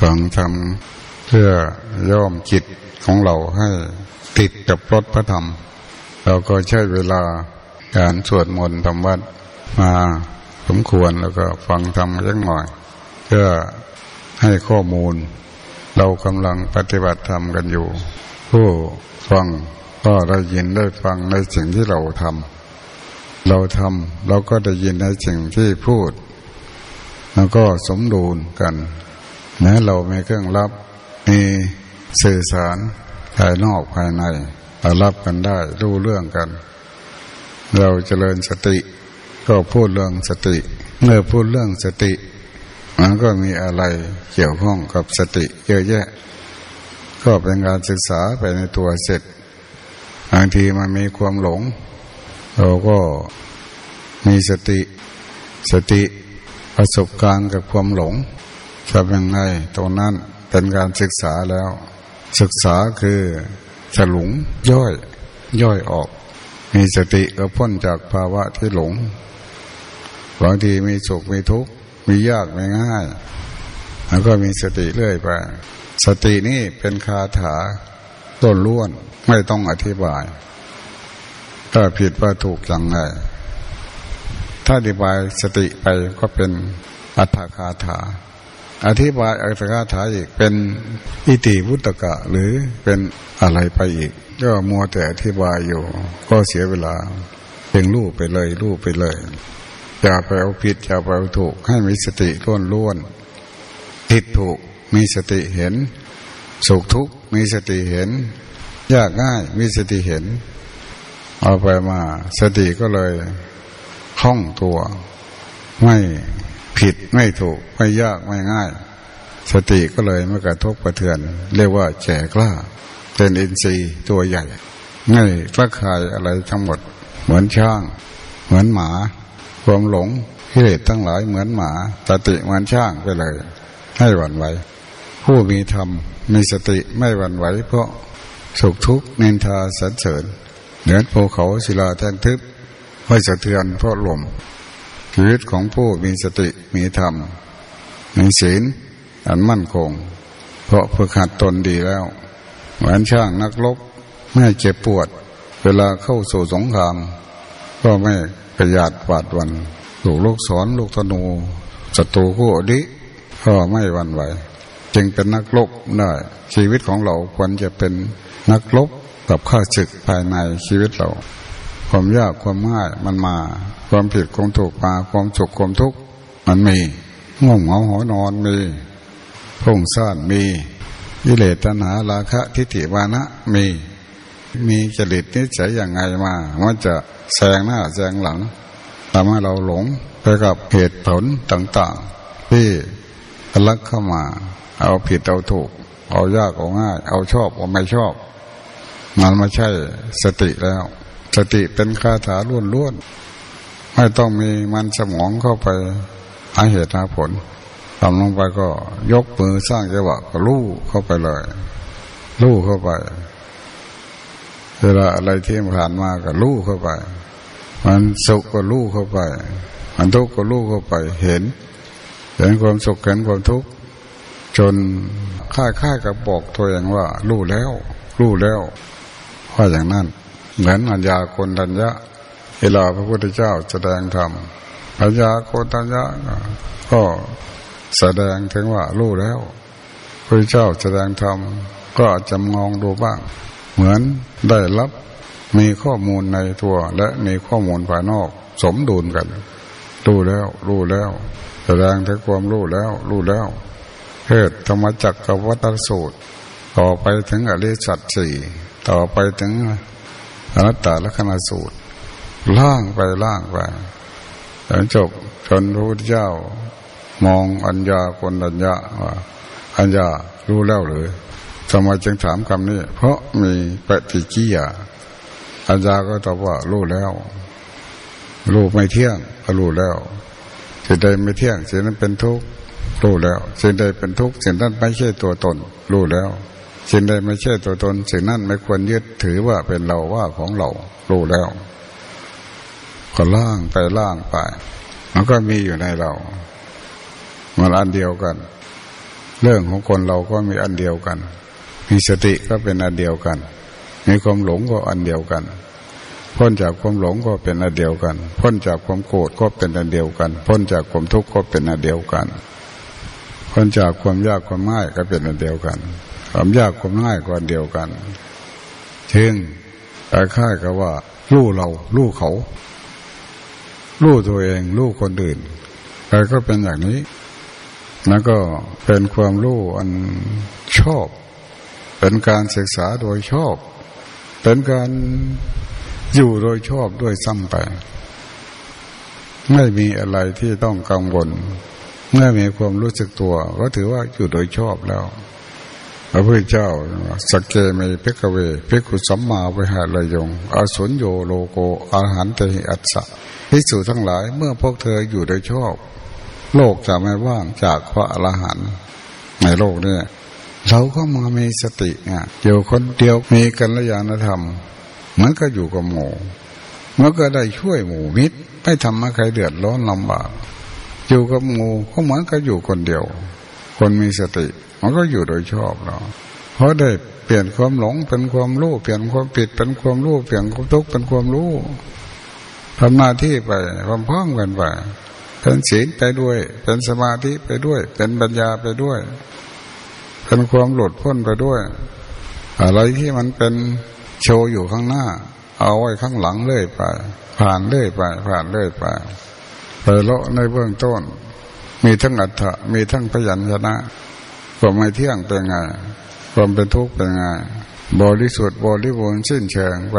ฟังทำเพื่อย่อมจิตของเราให้ติดกับรถพระธรรม เราก็ใช้เวลาการสวดมนต์ทำวัดมาสมควรแล้วก็ฟังธรรมยักหน่อย เพื่อให้ข้อมูล เรากำลังปฏิบัติธรรมกันอยู่ ผู้ฟังก็ได้ยินได้ฟังในสิ่งที่เราทำเราทำเราก็ได้ยินในสิ่งที่พูด แล้วก็สมดุลกัน นะเรามีเครื่องรับมีสื่อสารภายนอกภายในรารับกันได้รู้เรื่องกัน เราเจริญสติ ก็พูดเรื่องสติ เมื่อพูดเรื่องสติ มันก็มีอะไรเกี่ยวข้องกับสติ เยอะแยะ ก็เป็นการศึกษาไปในตัวเสร็จบางทีมันมีความหลง เราก็มีสติสติประสบการณ์กับความหลง ทำยังไงตรงนั้นเป็นการศึกษาแล้ว ศึกษาคือฉลุงย่อย ย่อยออก มีสติก็พ้นจากภาวะที่หลงบางทีมีสุขมีทุกข์มียากไม่ง่าย แล้วก็มีสติเรื่อยไปสตินี่เป็นคาถาต้นล้วนไม่ต้องอธิบาย ถ้าผิดว่าถูกอย่างไรถ้าอธิบายสติไปก็เป็นอัตถคาถา อธิบายอัตถกถาอีกเป็นอิติวุตกะหรือเป็นอะไรไปอีก ก็มัวแต่อธิบายอยู่ ก็เสียเวลาเพ่งรูปไปเลยรูปไปเลยอย่าไปเอาผิดอย่าไปเอาถูกให้มีสติล้วนล้วนผิดถูกมีสติเห็นสุขทุกข์มีสติเห็น ยากง่ายมีสติเห็น เอาไปมา สติก็เลยคล่องตัวไม่ ผิดไม่ถูกไม่ยากไม่ง่าย สติก็เลยไม่กระทบกระเทือน เรียกว่าแจกล้า เป็นอินทรีย์ตัวใหญ่ไม่กระคายอะไรทั้งหมด เหมือนช้าง เหมือนหมา ความหลงกิเลสทั้งหลายเหมือนหมาสติเหมือนช้างไปเลย ให้หวั่นไหวผู้มีธรรมมีสติไม่หวั่นไหว เพราะสุขทุกข์นินทาสรรเสริญเหนือภูเขาศิลาแท่นทึบไม่สะเทือนเพราะลม ชีวิตของผู้มีสติมีธรรม มีศีลอันมั่นคง เพราะฝึกหัดตนดีแล้วเหมือนช่างนักลบไม่เจ็บปวด เวลาเข้าสู่สงคราม ก็ไม่ประยัดหวาดวันถูกลูกศรลูกธนูศัตรูคู่อดีก็ไม่หวั่นไหว จึงเป็นนักลบได้ชีวิตของเราควรจะเป็นนักลบกับข้าศึกภายในชีวิตเรา ความยากความง่ายมันมา ความผิดความถูกมาความสุขความทุกข์มันมีง่วงเหงาหอนอนมีพุ่งซ่านมีวิเลตนาราคะทิฏฐิวานะมี มีจริตนิสัยอย่างไงมามันจะแซงหน้าแซงหลังทำให้เราหลงไปกับเหตุผลต่างๆ ที่ลักเข้ามา เอาผิดเอาถูก เอายากเอาง่าย เอาชอบเอาไม่ชอบ มันไม่ใช่สติแล้ว สติเป็นคาถาล้วน ไม่ต้องมีมันสมองเข้าไปหาเหตุหาผลทำลงไปก็ยกมือสร้างจังหวะก็ลู่เข้าไปเลย ลู่เข้าไปเวลาอะไรที่ผ่านมาก็ลู่เข้าไป มันสุขก็ลู่เข้าไป มันทุกข์ก็ลู่เข้าไปเห็นเห็นความสุขเห็นความทุกข์จนค่ายค่ายกับบอกตัวเองว่าลู่แล้วลู่แล้วว่าอย่างนั้น เหมือนอัญญาคนทัญญะ เวลาพระพุทธเจ้าแสดงธรรมอัญาโคนทัญญะก็แสดงถึงว่ารู้แล้วพระเจ้าแสดงธรรมก็จะมองดูบ้าง เหมือนได้รับมีข้อมูลในตัวและมีข้อมูลภายนอก สมดุลกัน รู้แล้ว รู้แล้ว แสดงถึงความรู้แล้ว รู้แล้วเทศธรรมจักรกับวัตสูตร ต่อไปถึงอริสัตสี่ต่อไปถึงอนัตตลกษณสูตร ล่างไปล่างไปจนจบจนพระพุทธเจ้ามองอัญญาคนอัญญาว่าอัญญารู้แล้วหรือทำไมจึงถามคำนี้ เพราะมีปฏิกิยาอัญญาก็ตอบว่ารู้แล้ว รู้ไม่เที่ยงก็รู้แล้วสิ่งใดไม่เที่ยงสิ่งนั้นเป็นทุกข์รู้แล้วสิ่งใดเป็นทุกข์สิ่งนั้นไม่ใช่ตัวตน รู้แล้วสิ่งใดไม่ใช่ตัวตนสิ่งนั้นไม่ควรยึดถือว่าเป็นเราว่าของเรารู้แล้ว ก็ล่างไปล่างไป มันก็มีอยู่ในเรามันอันเดียวกัน เรื่องของคนเราก็มีอันเดียวกัน มีสติก็เป็นอันเดียวกัน มีความหลงก็อันเดียวกัน พ้นจากความหลงก็เป็นอันเดียวกัน พ้นจากความโกรธก็เป็นอันเดียวกัน พ้นจากความทุกข์ก็เป็นอันเดียวกัน พ้นจากความยากความง่ายก็เป็นอันเดียวกัน ความยากความง่ายก็อันเดียวกันถึงค่ายกับว่าลู่เราลู่เขา ลู่ตัวเองลู่คนอื่นใครก็เป็นอย่างนี้นั่นก็เป็นความรู้อันชอบ เป็นการศึกษาโดยชอบ เป็นการอยู่โดยชอบด้วยซ้ำไป ไม่มีอะไรที่ต้องกังวลเมื่อมีความรู้สึกตัว ก็ถือว่าอยู่โดยชอบแล้วพระพุทธเจ้าสเกเมเพกเวเพกุสัมมาวิหารยงอสุญโยโลโกอาหารเตหิอัสสะ พิสูจทั้งหลายเมื่อพวกเธออยู่โดยชอบ โลกจะไม่ว่างจากพระอรหันต์ในโลกเนี้เราก็มามีสติเนี่ยอยู่คนเดียวมีกัลยาณธรรมมือนก็อยู่กับหมู่มื่อก็ได้ช่วยหมู่มิตรไม่ทำให้ใครเดือดร้อนลำบากอยู่กับหมู่ก็เหมือนก็อยู่คนเดียว คนมีสติ มันก็อยู่โดยชอบเราเพราะได้เปลี่ยนความหลงเป็นความรู้เปลี่ยนความผิดเป็นความรู้เปลี่ยนความทุกข์เป็นความรู้ ทำหน้าที่ไปพร้อมๆกันไปเป็นศีลไปด้วย เป็นสมาธิไปด้วย เป็นปัญญาไปด้วย เป็นความหลุดพ้นไปด้วย อะไรที่มันเป็นโชว์อยู่ข้างหน้า เอาไว้ข้างหลังเลื่อยไป ผ่านเลื่อยไป ผ่านเลื่อยไปไปเลาะในเบื้องต้น มีทั้งอัฏฐะมีทั้งพยัญชนะความไม่เที่ยงเป็นไงความเป็นทุกข์เป็นไงบริสุทธิ์บริบูรณ์สิ้นเชิงไป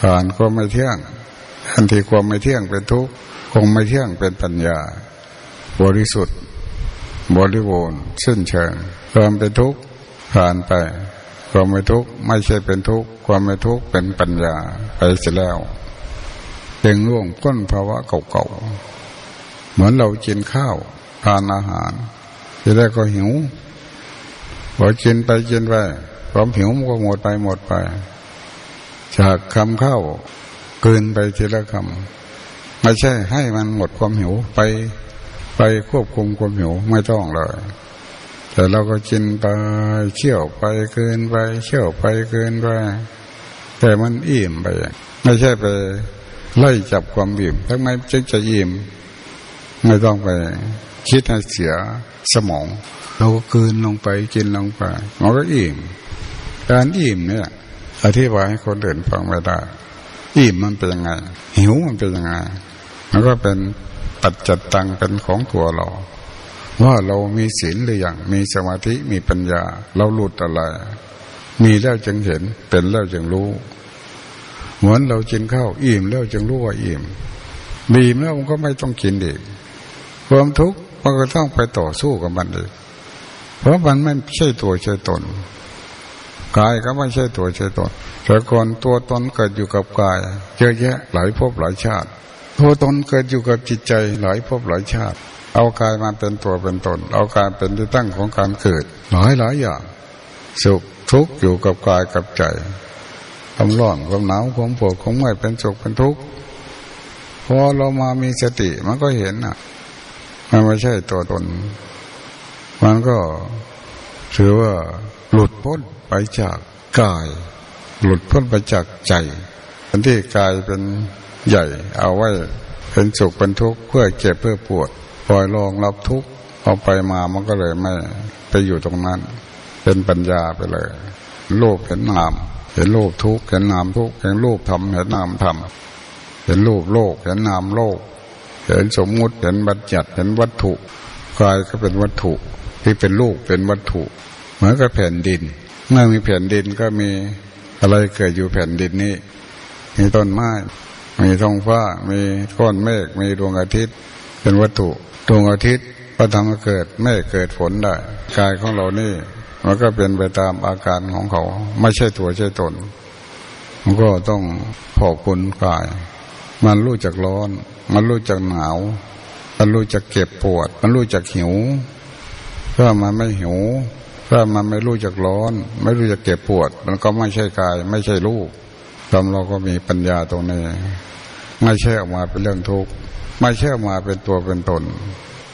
ผ่านความไม่เที่ยง ทันทีความไม่เที่ยงเป็นทุกข์คงไม่เที่ยงเป็นปัญญา บริสุทธิ์ บริบูรณ์สิ้นเชิงความเป็นทุกข์ผ่านไป ความไม่ทุกข์ไม่ใช่เป็นทุกข์ความไม่ทุกข์เป็นปัญญาไปเสียแล้วเป็นร่วงก้นภาวะเก่าๆเหมือนเรากินข้าวทานอาหารจะได้ก็หิวพอกินไปกินไปความหิวมันก็หมดไปหมดไป จากคำข้าว เกินไปทีละคำไม่ใช่ให้มันหมดความหิวไปไปควบคุมความหิวไม่ต้องเลย แต่เราก็กินไปเชี่ยวไปเกินไปเชี่ยวไปเกินไปแต่มันอิ่มไป ไม่ใช่ไปไล่จับความอิ่มทั้งไมจึงจะอิ่มไม่ต้องไป คิดให้เสียสมอง เราก็กินลงไปกินลงไปมันก็อิ่มการอิ่มเนี่ยอธิบายให้คนเดินฟังไม่ได้ อิ่มมันเป็นยังไง หิวมันเป็นยังไงมันก็เป็นปัจจัตตังเป็นของตัวเรา ว่าเรามีศีลหรือยังมีสมาธิมีปัญญา เราหลุดอะไร มีแล้วจึงเห็น เป็นแล้วจึงรู้ เหมือนเรากินข้าวอิ่มแล้วจึงรู้ว่าอิ่มมีแล้วมันก็ไม่ต้องกินอีกความทุกข์มันก็ต้องไปต่อสู้กับมันอีกเพราะมันไม่ใช่ตัวใช่ตน กายก็ไม่ใช่ตัวใช่ตนแต่ก่อนตัวตนเกิดอยู่กับกายเยอะแยะหลายภพหลายชาติ ตัวตนเกิดอยู่กับจิตใจหลายภพหลายชาติ เอากายมาเป็นตัวเป็นตน เอากายเป็นที่ตั้งของการเกิด หลายหลายอย่าง สุขทุกข์อยู่กับกายกับใจความร้อนความหนาวความปวดความเมื่อยเป็นสุขเป็นทุกข์พอเรามามีสติมันก็เห็นอะ มันไม่ใช่ตัวตน มันก็ถือว่า หลุดพ้นไปจากกาย หลุดพ้นไปจากใจอันที่กายเป็นใหญ่ เอาไว้เป็นสุขเป็นทุกข์เพื่อเจ็บเพื่อปวดปล่อยลองรับทุกข์เอาไปมามันก็เลยไม่ไปอยู่ตรงนั้น เป็นปัญญาไปเลยโลภเห็นนาม เห็นโลภทุกข์เห็นนามทุกข์เห็นโลภทำเห็นนามทำเห็นโลภโลกเห็นนามโลก เห็นสมมุติเห็นบัญญัติเห็นวัตถุกายก็เป็นวัตถุที่เป็นลูกเป็นวัตถุ เหมือนกับแผ่นดิน เมื่อมีแผ่นดินก็มีอะไรเกิดอยู่แผ่นดินนี้ มีต้นไม้ มีท้องฟ้า มีก้อนเมฆ มีดวงอาทิตย์ เป็นวัตถุ ดวงอาทิตย์ก็ทำให้เกิดเมฆเกิดฝนได้ กายของเรานี่มันก็เป็นไปตามอาการของเขา ไม่ใช่ตัวใช่ตน มันก็ต้องพอบคุณกาย มันรู้จักร้อน มันรู้จักหนาว มันรู้จักเก็บปวด มันรู้จักหิว ถ้ามันไม่หิว ถ้ามันไม่รู้จักร้อน ไม่รู้จักเก็บปวด มันก็ไม่ใช่กาย ไม่ใช่รูปทำเราก็มีปัญญาตรงนี้ไม่ใช่ออกมาเป็นเรื่องทุกข์ไม่ใช่ออกมาเป็นตัวเป็นตน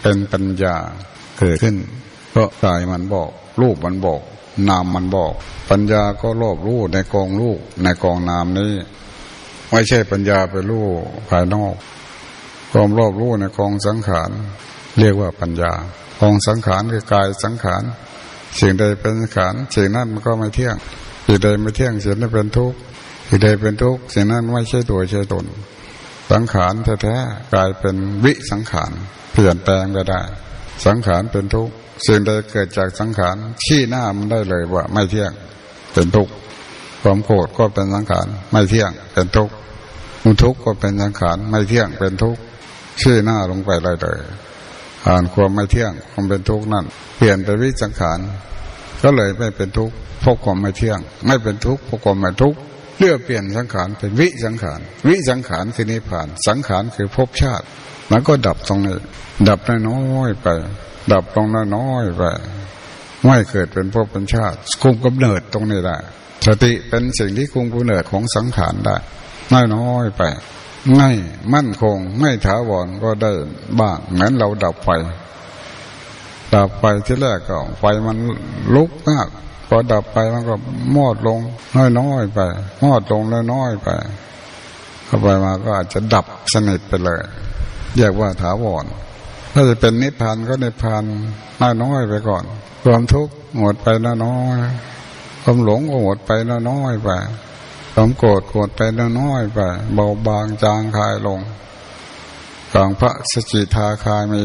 เป็นปัญญาเกิดขึ้น เพราะกายมันบอก รูปมันบอก นามมันบอก ปัญญาก็รอบรู้ในกองรูปในกองนามนี้ ไม่ใช่ปัญญาไปรู้ภายนอกความรอบรู้ในกองสังขาร เรียกว่าปัญญากองสังขารคือกายสังขาร สิ่งใดเป็นสังขารสิ่งนั้นมันก็ไม่เที่ยงสิ่งใดไม่เที่ยงสิ่งนั้นเป็นทุกข์สิ่งใดเป็นทุกข์สิ่งนั้นไม่ใช่ตัวใช่ตน สังขารแท้ๆกลายเป็นวิสังขารเปลี่ยนแปลงไปได้ สังขารเป็นทุกข์สิ่งใดเกิดจากสังขารชี้หน้ามันได้เลยว่า ไม่เที่ยงเป็นทุกข์ความโกรธก็เป็นสังขารไม่เที่ยงเป็นทุกข์มุทุกข์ก็เป็นสังขารไม่เที่ยงเป็นทุกข์ชี้หน้าลงไปเลยเลย อ่านความไม่เที่ยงความเป็นทุกข์นั่นเปลี่ยนไปวิสังขารก็เลยไม่เป็นทุกข์เพราะความไม่เที่ยง ไม่เป็นทุกข์เพราะความไม่ทุกข์เลือกเปลี่ยนสังขารเป็นวิสังขาร วิสังขารคือนิพพาน สังขารคือภพชาติ มันก็ดับตรงนี้ ดับน้อยไป ดับลงน้อยไป ไม่เกิดเป็นภพเป็นชาติ คุมกำเนิดตรงนี้ได้สติเป็นสิ่งที่คุมกำเนิดของสังขารได้น้อยๆไป ไม่มั่นคง ไม่ถาวรก็ได้บ้างเหมือนเราดับไฟดับไฟที่แรกก็ ไฟมันลุกมากพอดับไปมันก็มอดลงน้อยๆไป มอดลงน้อยๆไปเข้าไปมาก็อาจจะดับสนิทไปเลยเรียกว่าถาวรถ้าจะเป็นนิพพานก็นิพพานน้อยๆไปก่อน ความทุกข์หมดไปน้อยๆความหลงก็หมดไปน้อยๆไป ความโกรธโกรธไปน้อยไป เบาบางจางคายลงกลางพระสจิทาคายมี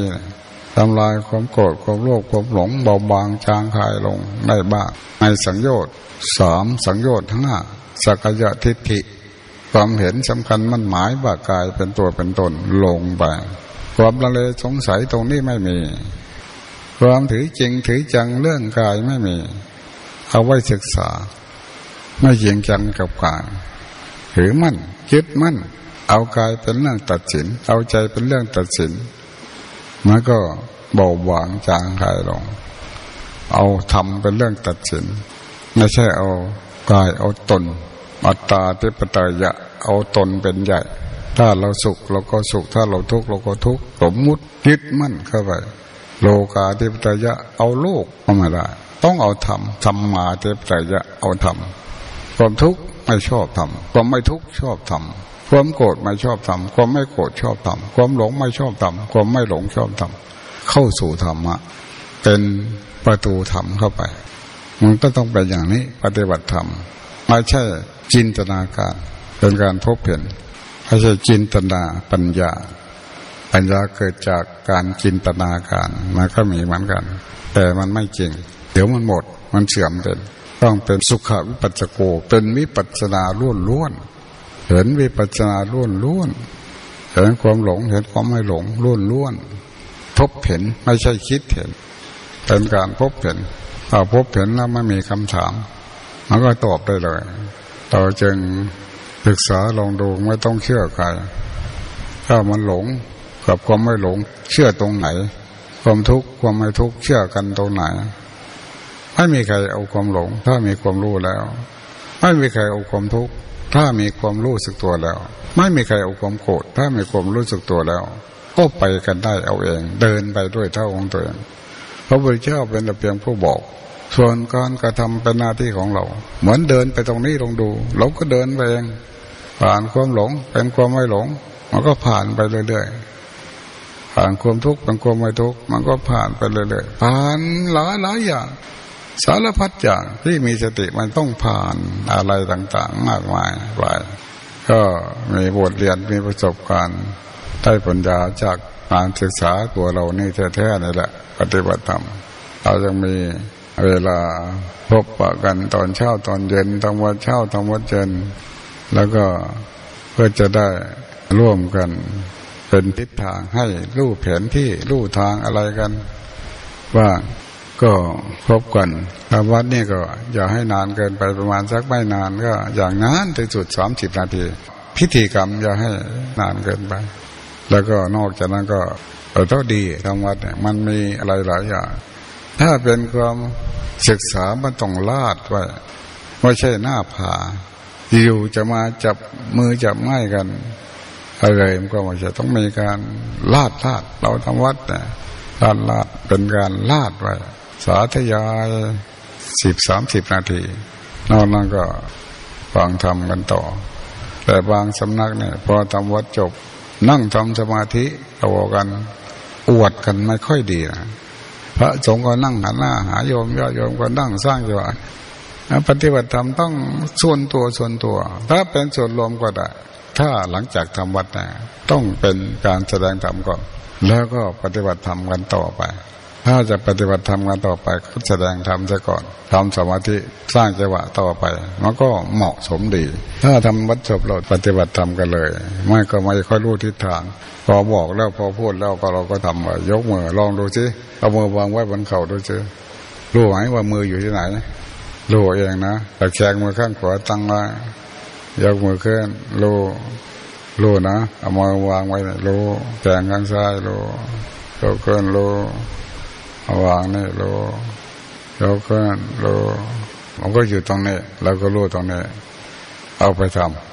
ทำลายความโกรธความโลภความหลง เบาบางจางคายลงได้บ้างในสังโยชน์สามสังโยชน์ทั้งห้าสักยะทิฏฐิ ความเห็นสำคัญมันหมายว่ากายเป็นตัวเป็นตนลงไป ความละเลยสงสัยตรงนี้ไม่มี ความถือจริงถือจังเรื่องกายไม่มี เอาไว้ศึกษา ไม่เยียงจังกับกายถือมั่นคิดมั่น เอากายเป็นเรื่องตัดสิน เอาใจเป็นเรื่องตัดสินมันก็เบาหวางจางหายลง เอาทำเป็นเรื่องตัดสิน ไม่ใช่เอากายเอาตนอัตตาเทปตายะเอาตนเป็นใหญ่ ถ้าเราสุขเราก็สุข ถ้าเราทุกข์เราก็ทุกข์สมมุติยึดมั่นเข้าไปโลกาเทปตายะเอาโลกเข้ามาได้ ต้องเอาธรรมธรรมมาเทปตายะเอาธรรม ความทุกข์ไม่ชอบทำความไม่ทุกข์ชอบทำความโกรธไม่ชอบทำความไม่โกรธชอบทำความหลงไม่ชอบทำความไม่หลงชอบทำเข้าสู่ธรรมะเป็นประตูธรรมเข้าไปมันก็ต้องเป็นอย่างนี้ปฏิบัติธรรมไม่ใช่จินตนาการเป็นการพบเห็นไม่ใช่จินตนาปัญญา ปัญญาเกิดจากการจินตนาการมันก็มีเหมือนกัน แต่มันไม่จริง เดี๋ยวมันหมดมันเสื่อมเป็น ต้องเป็นสุขวิปัสสโก เป็นวิปัสนาล้วนล้วนเห็นวิปัสนาล้วนล้วนเห็นความหลงเห็นความไม่หลงล้วนล้วนพบเห็นไม่ใช่คิดเห็น เป็นการพบเห็นถ้าพบเห็นแล้วไม่มีคำถามมันก็ตอบได้เลยต่อจึงศึกษาลองดูไม่ต้องเชื่อใครถ้ามันหลงกับความไม่หลงเชื่อตรงไหน ความทุกข์ความไม่ทุกข์เชื่อกันตรงไหน ไม่มีใครเอาความหลง ถ้ามีความรู้แล้ว ไม่มีใครเอาความทุกข์ถ้ามีความรู้สึกตัวแล้ว ไม่มีใครเอาความโกรธถ้ามีความรู้สึกตัวแล้ว ก็ไปกันได้เอาเอง เดินไปด้วยเท่าของตัวเองพระพุทธเจ้าเป็นแต่เพียงผู้บอก ส่วนการกระทำเป็นหน้าที่ของเรา เหมือนเดินไปตรงนี้ลองดู เราก็เดินไปเองผ่านความหลงเป็นความไม่หลง มันก็ผ่านไปเรื่อยๆผ่านความทุกข์เป็นความไม่ทุกข์มันก็ผ่านไปเรื่อยๆผ่านหลายหลายอย่าง สารพัดอย่างที่มีสติมันต้องผ่านอะไรต่างๆ มากมายไปก็มีบทเรียนมีประสบการณ์ได้ปัญญาจากการศึกษาตัวเรานี่แท้ๆนี่แหละ ปฏิบัติธรรมเรายังมีเวลาพบปะกันตอนเช้าตอนเย็นตอนวันเช้าตอนวันเย็นแล้วก็เพื่อจะได้ร่วมกันเป็นทิศทางให้รู้แผนที่รู้ทางอะไรกัน ว่า ก็พบกันทำวัดนี่ก็อย่าให้นานเกินไปประมาณสักไม่นานก็อย่างนานที่สุดสามสิบนาที พิธีกรรมอย่าให้นานเกินไป แล้วก็นอกจากนั้นก็เราต้องดีทำวัดเนี่ยมันมีอะไรหลายอย่างถ้าเป็นความศึกษามันต้องลาดไว้ไม่ใช่หน้าผาอยู่จะมาจับมือจับไม้กันอะไรมันก็ไม่ใช่ต้องมีการลาดลาดเราทำวัดเนี่ยลาดลาดเป็นการลาดไว้ สาธยายสิบสามสิบนาที นอกนั้นก็ฟังทำกันต่อ แต่บางสำนักเนี่ยพอทำวัดจบ นั่งทำสมาธิต่อกัน อวดกันไม่ค่อยดีนะพระสงฆ์ก็นั่งหันหน้าหาโยมยอดโยมก็นั่งสร้างจังหวะปฏิบัติธรรมต้องส่วนตัวส่วนตัว ถ้าเป็นส่วนรวมก็ได้ถ้าหลังจากทำวัดนะต้องเป็นการแสดงธรรมก่อน แล้วก็ปฏิบัติธรรมกันต่อไป ถ้าจะปฏิบัติธรรมกันต่อไปก็แสดงธรรมซะก่อนทำสมาธิสร้างจังหวะต่อไป มันก็เหมาะสมดี ถ้าทำวัดจบเราปฏิบัติธรรมกันเลย ไม่ก็ไม่ค่อยรู้ทิศทาง พอบอกแล้วพอพูดแล้วก็เราก็ทำยกมือลองดูสิเอามือวางไว้บนเข่าดูสิรู้ไหมว่ามืออยู่ที่ไหนรู้เองนะแต่แขงมือข้างขวาตั้งไว้ยกมือขึ้นรู้รู้นะเอามือวางไว้รู้แขงข้างซ้ายรู้ยกขึ้นรู้ วางนี่รู้ยกขึ้นรู้มันก็อยู่ตรงนี้เราก็รู้ตรงนี้ เอาไปทำ